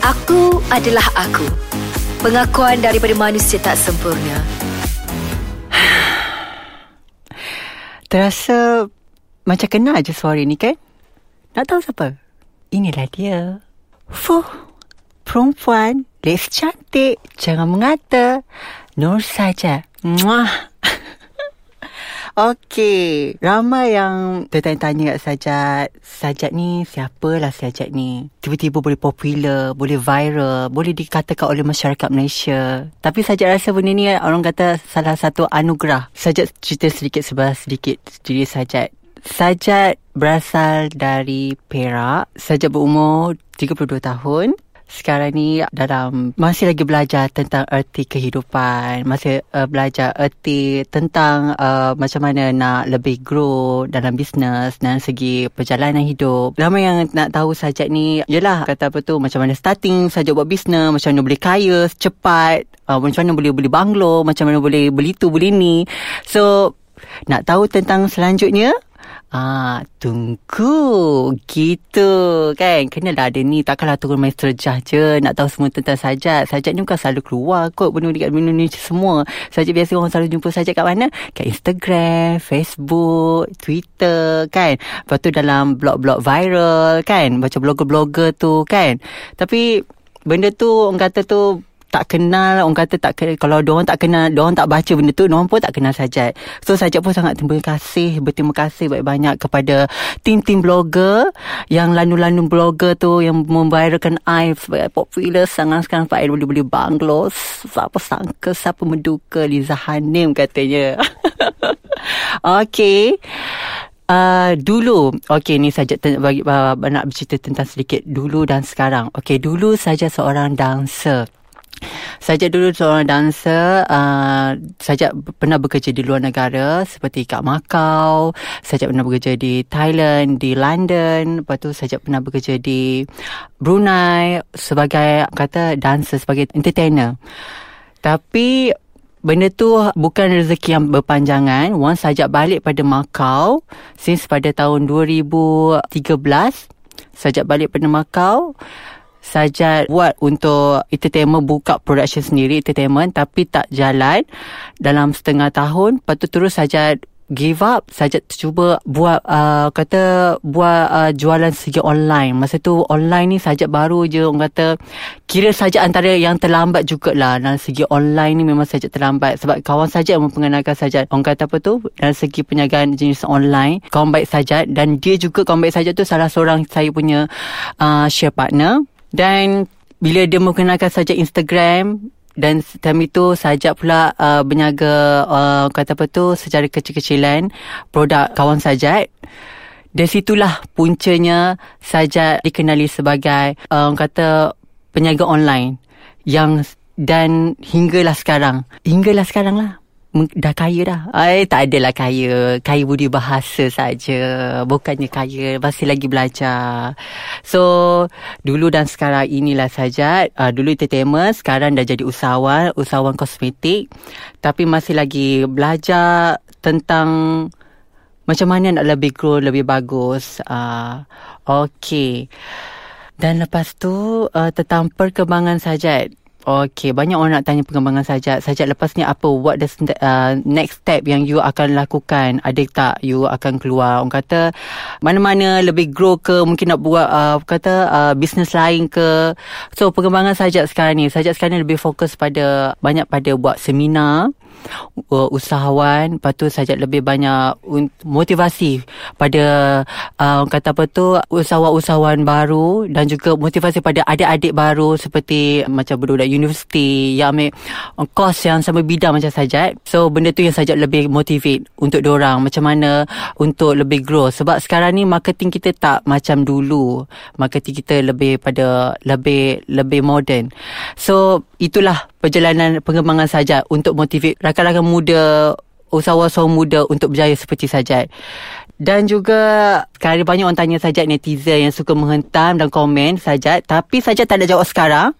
Aku adalah aku. Pengakuan daripada manusia tak sempurna. Terasa macam kenal je suara ni kan? Nak tahu siapa? Inilah dia. Fuh, perempuan, les cantik, jangan mengata. Nur saja. Muah. Okey, ramai yang tertanya-tanya kat Sajat. Sajat ni siapalah Sajat ni? Tiba-tiba boleh popular, boleh viral, boleh dikatakan oleh masyarakat Malaysia. Tapi Sajat rasa benda ni orang kata salah satu anugerah. Sajat cerita sedikit sebelah sedikit diri Sajat. Sajat berasal dari Perak. Sajat berumur 32 tahun sekarang ni dalam masih lagi belajar tentang erti kehidupan masih uh, belajar erti tentang uh, macam mana nak lebih grow dalam bisnes dan segi perjalanan hidup. Ramai yang nak tahu sajak ni yalah kata apa tu macam mana starting sajak buat bisnes macam mana boleh kaya cepat uh, macam mana boleh beli banglo macam mana boleh beli tu beli ni. So nak tahu tentang selanjutnya Ah, tunggu. Gitu kan. Kenalah ada ni. Takkanlah turun main terjah je. Nak tahu semua tentang sajat. Sajat ni bukan selalu keluar kot. Penuh dekat Indonesia semua. Sajat biasa orang selalu jumpa sajat kat mana? Kat Instagram, Facebook, Twitter kan. Lepas tu dalam blog-blog viral kan. Baca blogger-blogger tu kan. Tapi benda tu orang kata tu tak kenal orang kata tak kenal kalau dia orang tak kenal dia orang tak baca benda tu dia pun tak kenal sajat so sajat pun sangat terima kasih berterima kasih banyak-banyak kepada tim-tim blogger yang lanun-lanun blogger tu yang memviralkan I popular sangat sekarang Pak boleh beli banglos. Siapa sangka siapa menduka Liza Hanim katanya. Okay Uh, dulu Okay ni saja ten- bagi, uh, Nak bercerita tentang sedikit Dulu dan sekarang. Okay dulu saja seorang dancer Sajak dulu seorang dancer, uh, Sajak pernah bekerja di luar negara seperti kat Macau, Sajak pernah bekerja di Thailand, di London, lepas tu Sajak pernah bekerja di Brunei sebagai kata dancer, sebagai entertainer. Tapi benda tu bukan rezeki yang berpanjangan. Once Sajak balik pada Macau, since pada tahun 2013, Sajak balik pada Macau, saja buat untuk entertainment buka production sendiri entertainment tapi tak jalan. Dalam setengah tahun lepas tu terus saja give up saja cuba buat uh, kata buat uh, jualan segi online. Masa tu online ni saja baru je orang kata kira saja antara yang terlambat jugalah. Dalam segi online ni memang saja terlambat. Sebab kawan saja yang memperkenalkan saja orang kata apa tu? Dalam segi penyagaan jenis online kawan baik saja dan dia juga kawan baik saja tu salah seorang saya punya uh, share partner dan bila dia mengenalkan saja Instagram dan time itu saja pula uh, berniaga uh, kata apa tu secara kecil-kecilan produk kawan sajat dari situlah puncanya saja dikenali sebagai uh, kata peniaga online yang dan hinggalah sekarang. Hinggalah sekarang lah dah kaya dah. Ay, tak adalah kaya. Kaya budi bahasa saja. Bukannya kaya. Masih lagi belajar. So, dulu dan sekarang inilah saja. Uh, dulu entertainment. Sekarang dah jadi usahawan. Usahawan kosmetik. Tapi masih lagi belajar tentang macam mana nak lebih grow, lebih bagus. Uh, okay. Dan lepas tu, uh, tentang perkembangan saja. Okey, banyak orang nak tanya pengembangan sajak. Sajak lepas ni apa? What the uh, next step yang you akan lakukan? Ada tak you akan keluar? Orang kata mana-mana lebih grow ke? Mungkin nak buat uh, kata uh, bisnes lain ke? So, pengembangan sajak sekarang ni. Sajak sekarang ni lebih fokus pada banyak pada buat seminar uh, usahawan lepas tu saja lebih banyak motivasi pada uh, kata apa tu usahawan-usahawan baru dan juga motivasi pada adik-adik baru seperti macam budak universiti yang ambil kos yang sama bidang macam saja so benda tu yang saja lebih motivate untuk orang macam mana untuk lebih grow. Sebab sekarang ni marketing kita tak macam dulu. Marketing kita lebih pada lebih lebih modern. So itulah perjalanan pengembangan sajat untuk motivate rakan-rakan muda usahawan-usahawan muda untuk berjaya seperti sajat dan juga sekarang banyak orang tanya sajat netizen yang suka menghentam dan komen sajat tapi sajat tak ada jawab sekarang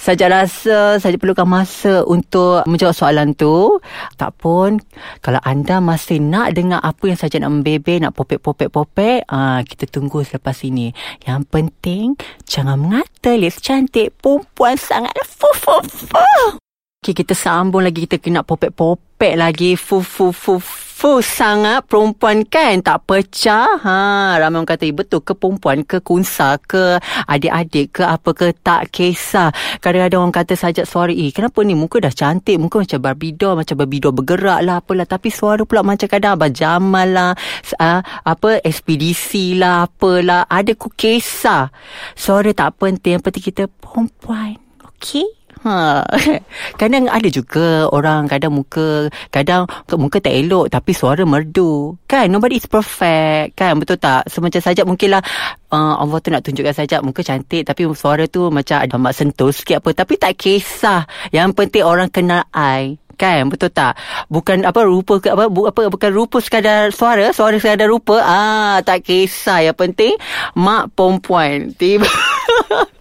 Sajak rasa Sajak perlukan masa Untuk menjawab soalan tu Tak pun Kalau anda masih nak dengar Apa yang Sajak nak membebe Nak popek-popek-popek uh, Kita tunggu selepas ini Yang penting Jangan mengata Liz cantik Perempuan sangat Fu-fu-fu Okay, kita sambung lagi. Kita kena popek-popek lagi. Fu-fu-fu fu sangat perempuan kan tak pecah. Ha, ramai orang kata betul ke perempuan ke kunsa ke adik-adik ke apa ke tak kisah. Kadang-kadang orang kata sajak suara eh kenapa ni muka dah cantik muka macam Barbie doll macam Barbie doll bergerak lah apalah tapi suara pula macam kadang Abang Jamal lah uh, apa ekspedisi lah apalah ada ku kisah. Suara tak penting yang penting kita perempuan. Okay? Ha. Kadang ada juga orang kadang muka kadang muka tak elok tapi suara merdu. Kan nobody is perfect. Kan betul tak? Semacam so, saja mungkinlah uh, Allah tu nak tunjukkan saja muka cantik tapi suara tu macam ada mak sentuh sikit apa tapi tak kisah. Yang penting orang kenal I kan betul tak bukan apa rupa ke apa bu, apa bukan rupa sekadar suara suara sekadar rupa ah tak kisah yang penting mak perempuan tiba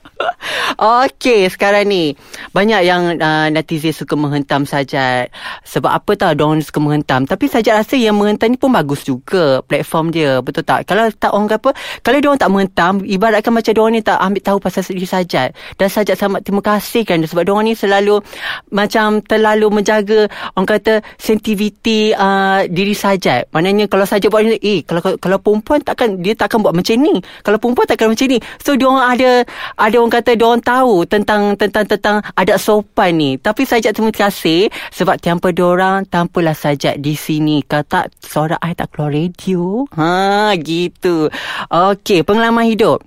Okey, sekarang ni banyak yang uh, netizen suka menghentam Sajat. Sebab apa tahu diorang suka menghentam. Tapi Sajat rasa yang menghentam ni pun bagus juga platform dia. Betul tak? Kalau tak orang apa, kalau diorang tak menghentam, ibaratkan macam diorang ni tak ambil tahu pasal diri Sajat. Dan Sajat sangat terima kasih kan sebab diorang ni selalu macam terlalu menjaga orang kata sensitivity uh, diri Sajat. Maknanya kalau Sajat buat eh kalau kalau perempuan takkan dia takkan buat macam ni. Kalau perempuan takkan macam ni. So diorang ada ada orang kata dia tahu tentang tentang tentang adat sopan ni. Tapi sajak terima kasih sebab tanpa dia orang tanpalah sajak di sini. Kata suara ai tak keluar radio. Ha gitu. Okey, pengalaman hidup.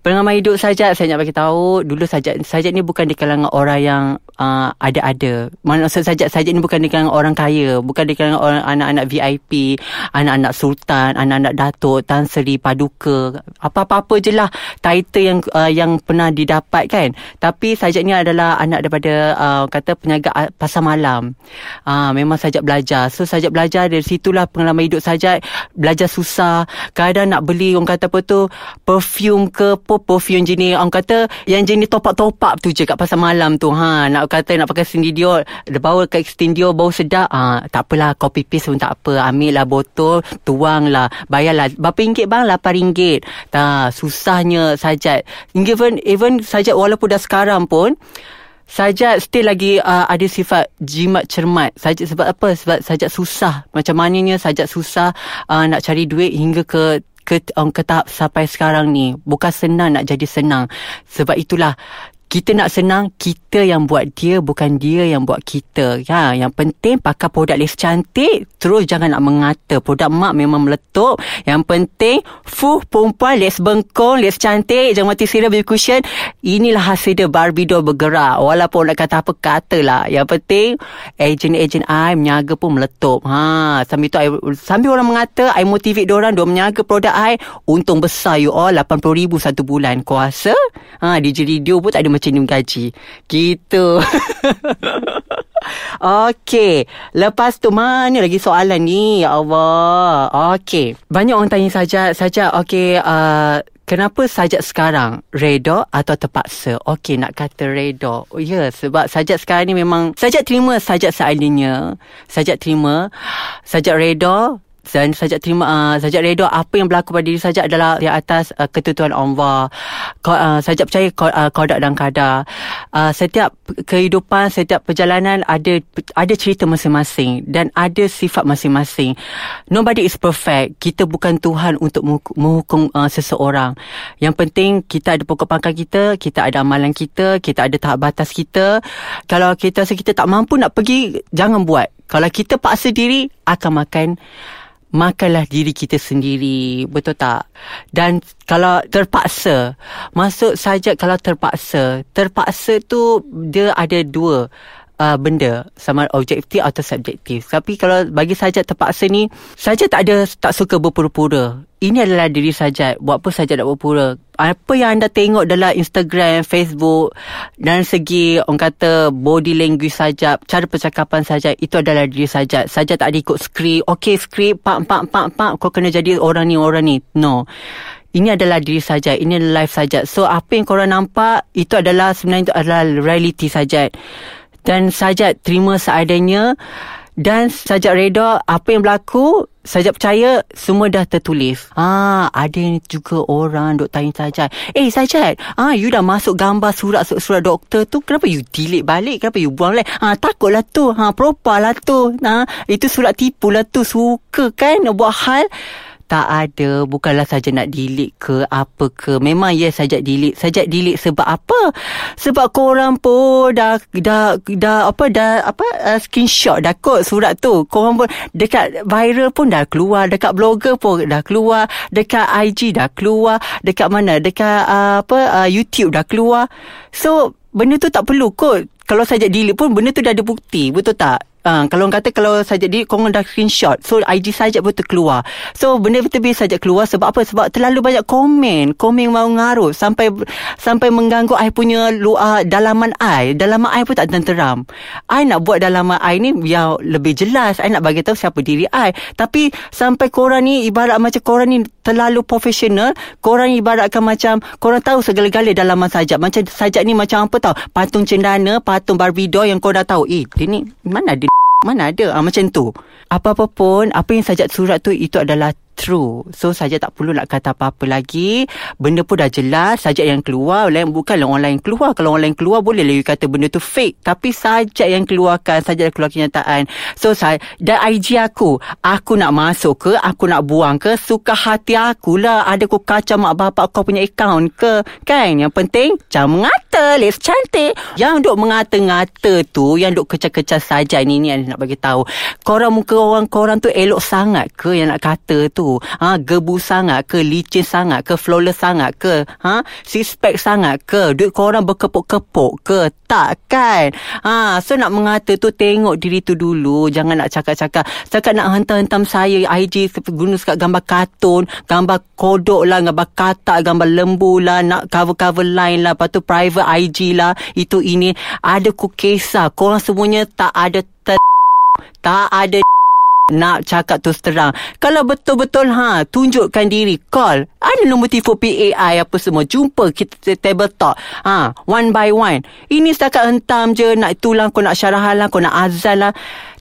Pengalaman hidup sajak saya nak bagi tahu dulu sajak sajak ni bukan di kalangan orang yang uh, ada-ada. Maksud sajak sajak ni bukan di kalangan orang kaya, bukan di kalangan orang anak-anak VIP, anak-anak sultan, anak-anak datuk, tan sri, paduka, apa-apa je lah title yang uh, yang pernah didapat kan? Tapi sajak ni adalah anak daripada uh, kata penyaga pasar malam. Uh, memang sajak belajar. So sajak belajar dari situlah pengalaman hidup sajak. Belajar susah. Kadang nak beli orang kata apa tu perfume ke perfume jenis orang kata yang jenis top up top up tu je kat pasar malam tu. Ha nak kata nak pakai Cindy dia bawa ke Extendio bau sedap. Ah tak apalah copy paste pun tak apa. Ambil lah botol tuang lah. Bayarlah. Berapa ringgit bang? 8 ringgit. Tak susahnya sajat even even sajat walaupun dah sekarang pun Sajat still lagi uh, ada sifat jimat cermat. Sajat sebab apa? Sebab sajat susah. Macam mananya sajat susah uh, nak cari duit hingga ke ke, um, ke tahap sampai sekarang ni. Bukan senang nak jadi senang. Sebab itulah kita nak senang kita yang buat dia bukan dia yang buat kita. Ya yang penting pakai produk les cantik. Terus jangan nak mengata produk mak memang meletup. Yang penting fuh perempuan les bengkong les cantik. Jangan mati sirah baby cushion. Inilah hasil dia Barbie doll bergerak. Walaupun nak kata apa katalah. Yang penting agent-agent I menyaga pun meletup. Ha sambil tu I, sambil orang mengata I motivate orang dia menyaga produk I untung besar you all 80,000 satu bulan. Kuasa? Ha DJ radio pun tak ada ni gaji. Gitu. Okey. Lepas tu mana lagi soalan ni? Ya Allah. Okey. Banyak orang tanya saja. Saja okey. Uh, kenapa saja sekarang? Redo atau terpaksa? Okey nak kata redo. Oh, ya sebab saja sekarang ni memang. Saja terima saja seadanya. Saja terima. Saja redo dan saja terima uh, saja redha apa yang berlaku pada diri saja adalah di atas uh, ketentuan Allah. Kau uh, saja percaya kau uh, qada dan qadar. Uh, setiap kehidupan, setiap perjalanan ada ada cerita masing-masing dan ada sifat masing-masing. Nobody is perfect. Kita bukan Tuhan untuk menghukum uh, seseorang. Yang penting kita ada pokok pangkal kita, kita ada amalan kita, kita ada tahap batas kita. Kalau kita rasa kita tak mampu nak pergi, jangan buat. Kalau kita paksa diri, akan makan makanlah diri kita sendiri. Betul tak? Dan kalau terpaksa masuk saja kalau terpaksa. Terpaksa tu dia ada dua uh, benda sama objektif atau subjektif. Tapi kalau bagi saja terpaksa ni, saja tak ada tak suka berpura-pura. Ini adalah diri saja. Buat apa saja nak berpura. Apa yang anda tengok dalam Instagram, Facebook dan segi orang kata body language saja, cara percakapan saja itu adalah diri saja. Saja tak ada ikut skrip. Okey skrip, pak pak pak pak kau kena jadi orang ni orang ni. No ini adalah diri saja ini adalah life saja so apa yang korang nampak itu adalah sebenarnya itu adalah reality saja dan saja terima seadanya. Dan sajak reda apa yang berlaku sajak percaya semua dah tertulis. Ah ada juga orang dok tanya sajak. Eh sajak ah you dah masuk gambar surat surat doktor tu kenapa you delete balik? Kenapa you buang balik? Ah takutlah tu. Ha propa lah tu. Ah itu surat tipu lah tu. Suka kan buat hal tak ada bukanlah saja nak delete ke apa ke. Memang yes, saja delete saja delete sebab apa? Sebab korang pun dah dah dah apa dah apa uh, screenshot dah kot surat tu. Korang pun dekat viral pun dah keluar dekat blogger pun dah keluar dekat IG dah keluar dekat mana dekat uh, apa uh, YouTube dah keluar. So benda tu tak perlu kot. Kalau saja delete pun benda tu dah ada bukti betul tak Uh, kalau orang kata kalau saja di korang dah screenshot. So IG saja betul keluar. So benda biasa saja keluar. Sebab apa? Sebab terlalu banyak komen. Komen mau ngaruh sampai sampai mengganggu I punya luar dalaman I. Dalaman I pun tak tenteram. I nak buat dalaman I ni biar lebih jelas. I nak bagi tahu siapa diri I. Tapi sampai korang ni ibarat macam korang ni terlalu profesional korang ibaratkan macam korang tahu segala-gala dalaman sajak. Macam sajak ni macam apa tahu patung cendana patung Barbie doll yang kau dah tahu. Eh dia ni mana ada mana ada ah, macam tu. Apa-apa pun apa yang sajak surat tu itu adalah true. So saja tak perlu nak kata apa-apa lagi. Benda pun dah jelas. Saja yang keluar. Lain bukanlah orang lain keluar. Kalau orang lain keluar boleh lah kata benda tu fake. Tapi saja yang keluarkan. Saja yang keluar kenyataan. So saya dan IG aku. Aku nak masuk ke. Aku nak buang ke. Suka hati aku lah. Ada ku kacau mak bapak kau punya account ke. Kan? Yang penting jangan mengata. Let's cantik. Yang duk mengata-ngata tu. Yang duk kecah-kecah saja ni. Ni nak bagi tahu. Korang muka orang korang tu elok sangat ke yang nak kata tu ha gebu sangat ke licin sangat ke flawless sangat ke ha pack sangat ke duit korang berkepuk-kepuk ke? Tak kan? Ha so nak mengata tu tengok diri tu dulu. Jangan nak cakap-cakap. Cakap nak hentam-hentam saya IG guna sekat gambar kartun gambar kodok lah gambar katak gambar lembu lah nak cover-cover line lah. Lepas tu private IG lah. Itu ini. Ada ku kisah. Korang semuanya tak ada ter- tak ada nak cakap terus terang. Kalau betul-betul ha tunjukkan diri, call. Ada nombor telefon PAI apa semua. Jumpa kita table talk. Ha, one by one. Ini setakat hentam je nak tulang kau nak syarahan lah, kau nak azan lah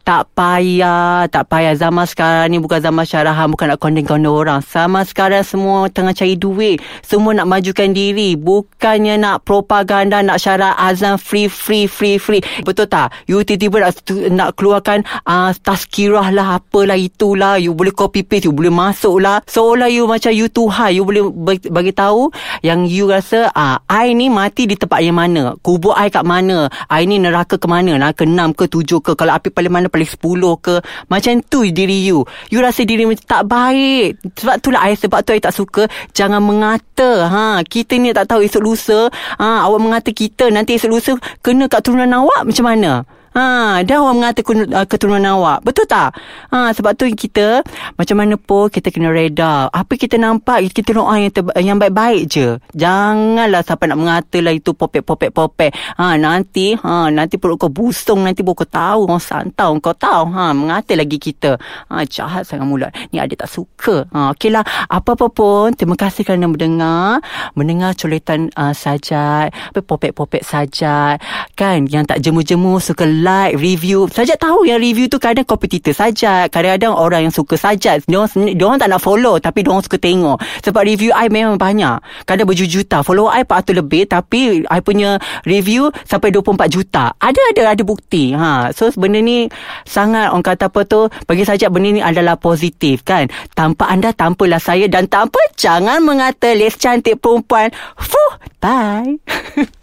tak payah, tak payah. Zaman sekarang ni bukan zaman syarahan, bukan nak kondeng-kondeng orang. Zaman sekarang semua tengah cari duit. Semua nak majukan diri. Bukannya nak propaganda, nak syarah azan free, free, free, free. Betul tak? You tiba-tiba nak, nak keluarkan uh, taskirah lah, apalah itulah. You boleh copy paste, you boleh masuk lah. Seolah you macam you Tuhan. You boleh bagi tahu yang you rasa, ah, uh, I ni mati di tempat yang mana? Kubur I kat mana? I ni neraka ke mana? Neraka enam ke tujuh ke? Kalau api paling mana paling 10 ke? Macam tu diri you. You rasa diri macam tak baik. Sebab itulah I sebab tu I tak suka. Jangan mengata. Ha kita ni tak tahu esok lusa. Ha awak mengata kita nanti esok lusa kena kat turunan awak macam mana Ha, dah orang mengata uh, keturunan awak. Betul tak? Ha, sebab tu kita macam mana pun kita kena reda. Apa kita nampak kita doa yang yang baik-baik je. Janganlah siapa nak mengata lah itu popek-popek-popek. Ha, nanti ha, nanti perut kau busung nanti baru kau tahu orang santau kau tahu. Ha, mengata lagi kita. Ha, jahat sangat mulut. Ni ada tak suka. Ha, okeylah. Apa-apa pun terima kasih kerana mendengar. Mendengar coletan uh, sajat, popek-popek sajat kan yang tak jemu-jemu suka like, review. Sajat tahu yang review tu kadang kompetitor saja. Kadang-kadang orang yang suka saja. Dia orang tak nak follow tapi dia orang suka tengok. Sebab review I memang banyak. Kadang berjuta. Follow I 400 lebih tapi I punya review sampai 24 juta. Ada ada ada bukti. Ha. So benda ni sangat orang kata apa tu bagi saja benda ni adalah positif kan. Tanpa anda tanpalah saya dan tanpa jangan mengata les cantik perempuan. Fuh, bye.